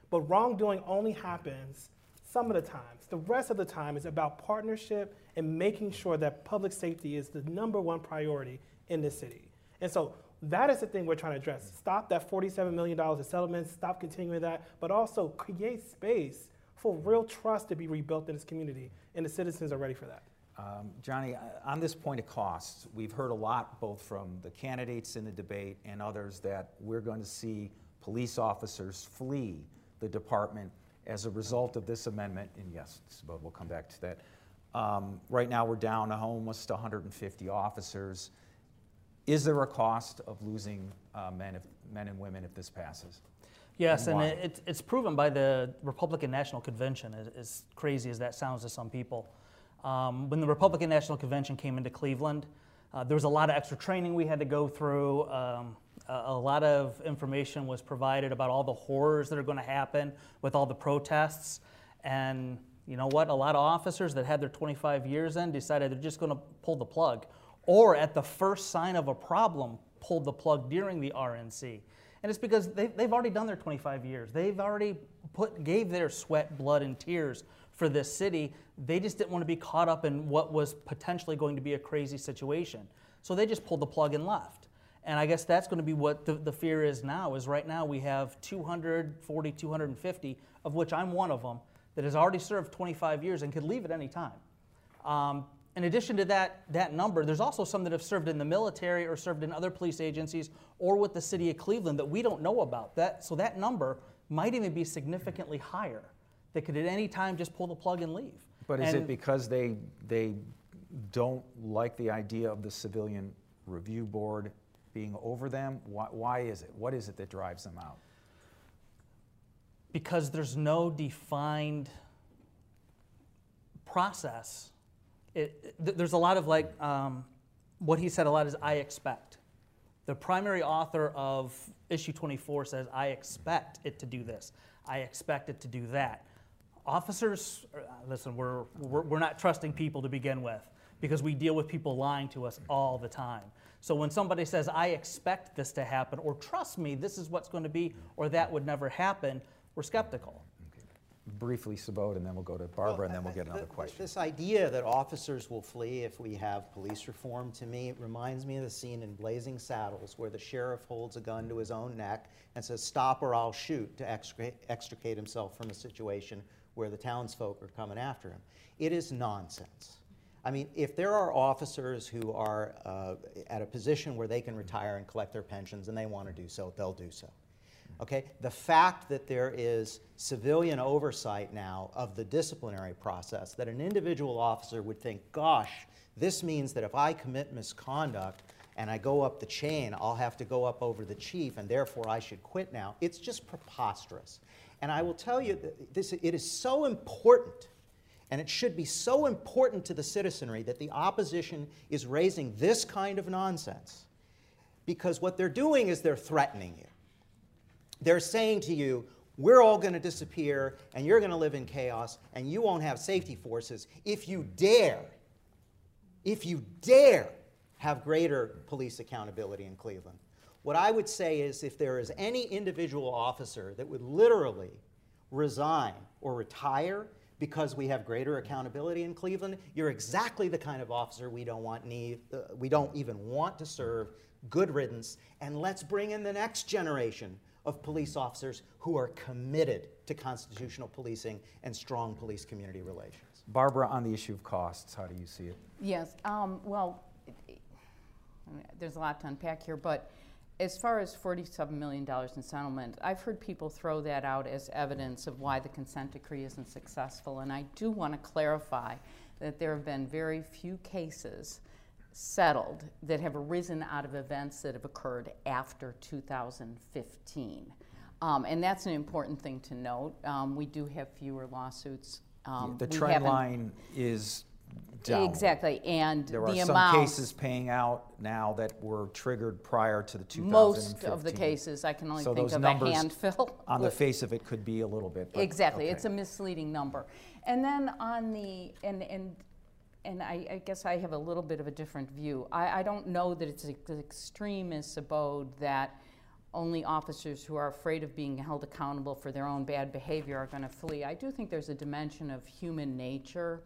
But wrongdoing only happens some of the times. The rest of the time is about partnership and making sure that public safety is the number one priority in this city. And so that is the thing we're trying to address. Stop that $47 million in settlements, stop continuing that, but also create space for real trust to be rebuilt in this community, and the citizens are ready for that. Um, Johnny, uh, on this point of costs, we've heard a lot both from the candidates in the debate and others that we're going to see police officers flee the department as a result of this amendment. And yes, but we'll come back to that. Um, right now, we're down to almost 150 officers. Is there a cost of losing uh, men, if, men and women if this passes? Yes, and, why? it, it's proven by the Republican National Convention, as crazy as that sounds to some people. Um, when the Republican National Convention came into Cleveland, uh, there was a lot of extra training we had to go through. Um, a, a lot of information was provided about all the horrors that are going to happen with all the protests. And you know what? A lot of officers that had their 25 years in decided they're just going to pull the plug. Or at the first sign of a problem, pulled the plug during the RNC. And it's because they've, they've already done their 25 years. They've already put, gave their sweat, blood, and tears for this city. They just didn't want to be caught up in what was potentially going to be a crazy situation. So they just pulled the plug and left. And I guess that's going to be what the, the fear is now, is right now we have 240, 250, of which I'm one of them, that has already served 25 years and could leave at any time. Um, in addition to that, that number, there's also some that have served in the military or served in other police agencies or with the city of Cleveland that we don't know about. That, so that number might even be significantly higher that could at any time just pull the plug and leave. But is And- it because they, they don't like the idea of the civilian review board being over them? Why, why is it? What is it that drives them out? because there's no defined process. It, th- there's a lot of like, um, what he said a lot is, I expect. The primary author of issue 24 says, I expect it to do this. I expect it to do that. Officers, uh, listen, we're, we're, we're not trusting people to begin with because we deal with people lying to us all the time. So when somebody says, I expect this to happen, or trust me, this is what's going to be, or that would never happen, we're skeptical. Briefly, Subodh, and then we'll go to Barbara, and then we'll get another Th- th- question. This idea that officers will flee if we have police reform, to me, it reminds me of the scene in Blazing Saddles where the sheriff holds a gun to his own neck and says, Stop or I'll shoot, to extricate, extricate himself from a situation where the townsfolk are coming after him. It is nonsense. I mean, if there are officers who are uh, at a position where they can retire and collect their pensions and they want to do so, they'll do so. Okay? The fact that there is civilian oversight now of the disciplinary process, that an individual officer would think, gosh, this means that if I commit misconduct and I go up the chain, I'll have to go up over the chief and therefore I should quit now. It's just preposterous. And I will tell you that this, it is so important and it should be so important to the citizenry that the opposition is raising this kind of nonsense because what they're doing is they're threatening you. They're saying to you, we're all going to disappear and you're going to live in chaos and you won't have safety forces if you dare, if you dare have greater police accountability in Cleveland. What I would say is if there is any individual officer that would literally resign or retire because we have greater accountability in Cleveland, you're exactly the kind of officer we don't want need, uh, we don't even want to serve. Good riddance, and let's bring in the next generation of police officers who are committed to constitutional policing and strong police community relations. Barbara, on the issue of costs, how do you see it? Yes, um, well, it- it- I mean, there's a lot to unpack here, but as far as $47 million in settlement, I've heard people throw that out as evidence of why the consent decree isn't successful. And I do want to clarify that there have been very few cases settled that have arisen out of events that have occurred after 2015. Um, and that's an important thing to note. Um, we do have fewer lawsuits. Um, the trend line is down. Exactly, and There the are some cases paying out now that were triggered prior to the 2015. Most of the cases, I can only So think those of a numbers handful. On the face of it could be a little bit, but. Exactly, it's a misleading number. And then on the, and, and, and I, I guess I have a little bit of a different view. I, I don't know that it's as extreme as Subodh that only officers who are afraid of being held accountable for their own bad behavior are going to flee. I do think there's a dimension of human nature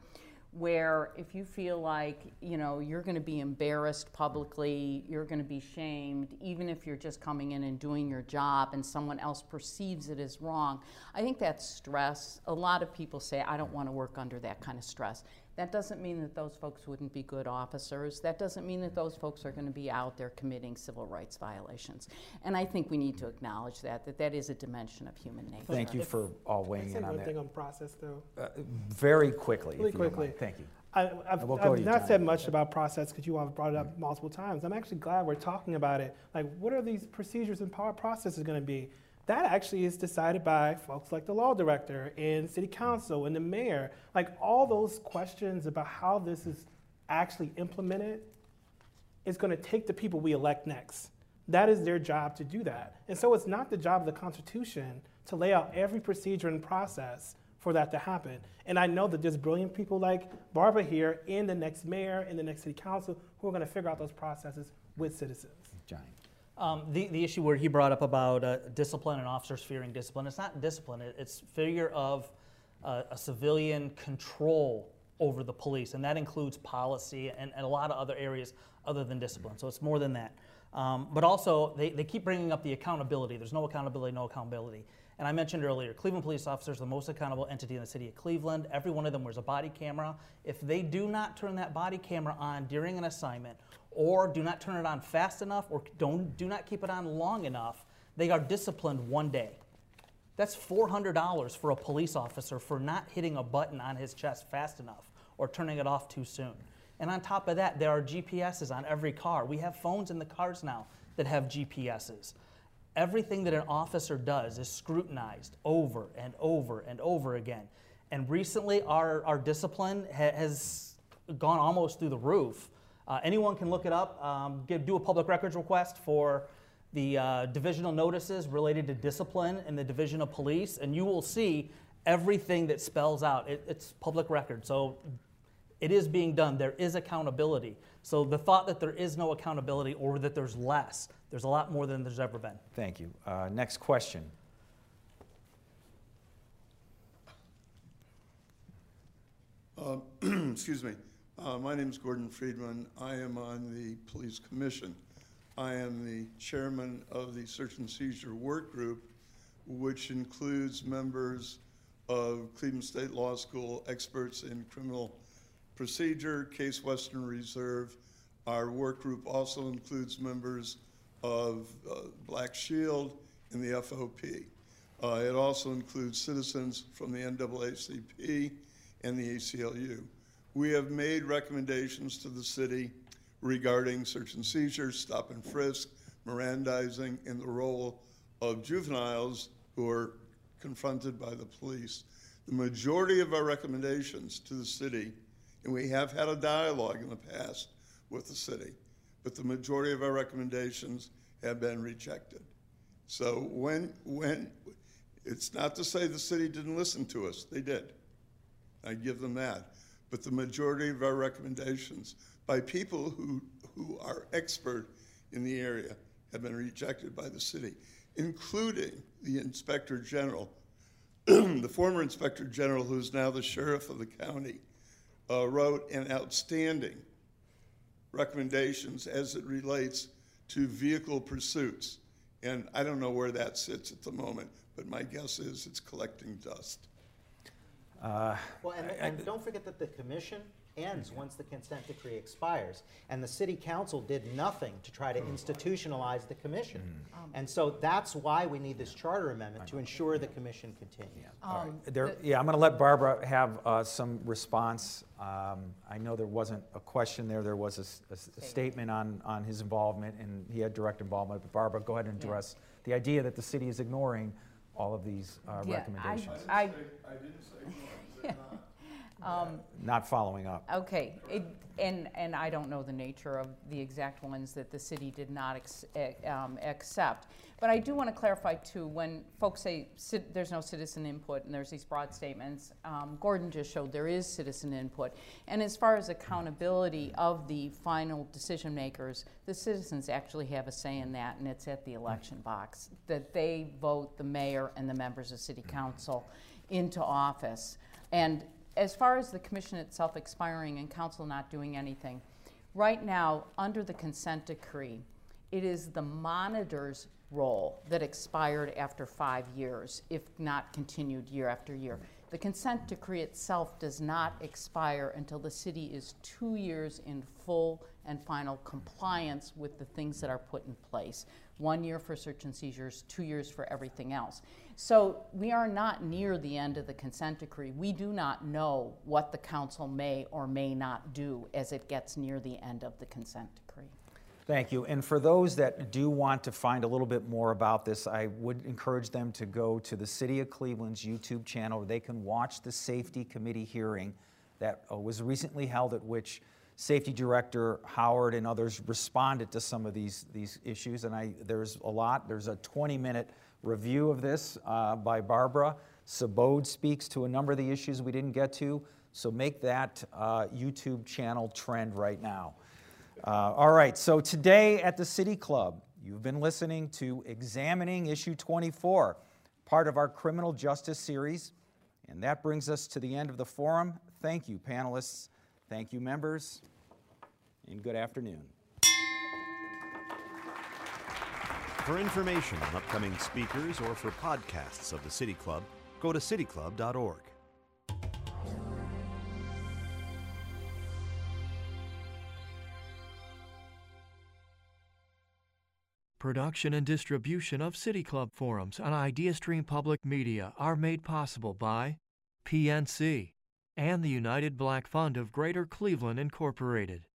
where if you feel like you know you're going to be embarrassed publicly you're going to be shamed even if you're just coming in and doing your job and someone else perceives it as wrong i think that's stress a lot of people say i don't want to work under that kind of stress that doesn't mean that those folks wouldn't be good officers that doesn't mean that those folks are going to be out there committing civil rights violations and i think we need to acknowledge that that that is a dimension of human nature Thank you for all weighing say in on one that. thing on process, though? Uh, Very quickly, Really quickly. mind. Thank you. I, I've, we'll I've not Johnny. said much about process because you all have brought it up multiple times. I'm actually glad we're talking about it. Like, what are these procedures and processes going to be? That actually is decided by folks like the law director and city council and the mayor. Like, all those questions about how this is actually implemented is going to take the people we elect next. That is their job to do that. And so it's not the job of the Constitution to lay out every procedure and process for that to happen. And I know that there's brilliant people like Barbara here and the next mayor and the next city council who are going to figure out those processes with citizens. Johnny. Um, the, the issue where he brought up about uh, discipline and officers fearing discipline, it's not discipline, it, it's failure of uh, a civilian control over the police, and that includes policy and, and a lot of other areas other than discipline. So it's more than that. Um, but also, they, they keep bringing up the accountability. There's no accountability, no accountability. And I mentioned earlier, Cleveland police officers are the most accountable entity in the city of Cleveland. Every one of them wears a body camera. If they do not turn that body camera on during an assignment, or do not turn it on fast enough, or don't, do not keep it on long enough, they are disciplined one day. That's $400 for a police officer for not hitting a button on his chest fast enough or turning it off too soon. And on top of that, there are GPSs on every car. We have phones in the cars now that have GPSs. Everything that an officer does is scrutinized over and over and over again. And recently, our, our discipline ha- has gone almost through the roof. Uh, anyone can look it up, um, do a public records request for the uh, divisional notices related to discipline in the Division of Police, and you will see everything that spells out. It, it's public record, so it is being done. There is accountability. So the thought that there is no accountability or that there's less, there's a lot more than there's ever been. Thank you. Uh, Next question. Um, Excuse me. Uh, My name is Gordon Friedman. I am on the Police Commission. I am the chairman of the Search and Seizure Work Group, which includes members of Cleveland State Law School, experts in criminal procedure, Case Western Reserve. Our work group also includes members of uh, Black Shield and the FOP. Uh, It also includes citizens from the NAACP and the ACLU. We have made recommendations to the city regarding search and seizure, stop and frisk, Mirandizing, and the role of juveniles who are confronted by the police. The majority of our recommendations to the city, and we have had a dialogue in the past with the city, but the majority of our recommendations have been rejected. So when, when, it's not to say the city didn't listen to us, they did. I give them that. But the majority of our recommendations by people who, who are expert in the area have been rejected by the city, including the Inspector General. the former Inspector General, who is now the sheriff of the county, uh, wrote an outstanding recommendations as it relates to vehicle pursuits. And I don't know where that sits at the moment, but my guess is it's collecting dust. Uh, Well, and, and don't forget that the commission ends once the consent decree expires. And the city council did nothing to try to institutionalize the commission. And so that's why we need this charter amendment, to ensure the commission continues. Um, There, yeah, I'm going to let Barbara have uh, some response. Um, I know there wasn't a question there, there was a s- a, s- a statement on, on his involvement, and he had direct involvement. But Barbara, go ahead and address the idea that the city is ignoring all of these uh, Yeah, I- recommendations. I, I didn't say no, I said not. Um, not following up. Okay, it, and, and I don't know the nature of the exact ones that the city did not ex, um, accept. But I do want to clarify too, when folks say there's no citizen input and there's these broad statements, um, Gordon just showed there is citizen input. And as far as accountability of the final decision makers, the citizens actually have a say in that, and it's at the election box that they vote the mayor and the members of city council into office. And as far as the commission itself expiring and council not doing anything, right now, under the consent decree, it is the monitor's role that expired after five years, if not continued year after year. The consent decree itself does not expire until the city is two years in full and final compliance with the things that are put in place. One year for search and seizures, two years for everything else. So we are not near the end of the consent decree. We do not know what the council may or may not do as it gets near the end of the consent decree. Thank you. And for those that do want to find a little bit more about this, I would encourage them to go to the City of Cleveland's YouTube channel where they can watch the Safety Committee hearing that uh, was recently held at which Safety Director Howard and others responded to some of these, these issues. And I, there's a lot. There's a 20 minute review of this uh, by Barbara. Subodh speaks to a number of the issues we didn't get to. So make that uh, YouTube channel trend right now. Uh, all right, so today at the City Club, you've been listening to Examining Issue 24, part of our criminal justice series. And that brings us to the end of the forum. Thank you, panelists. Thank you, members. And good afternoon. For information on upcoming speakers or for podcasts of the City Club, go to cityclub.org. Production and distribution of City Club forums on IdeaStream Public Media are made possible by PNC and the United Black Fund of Greater Cleveland Incorporated.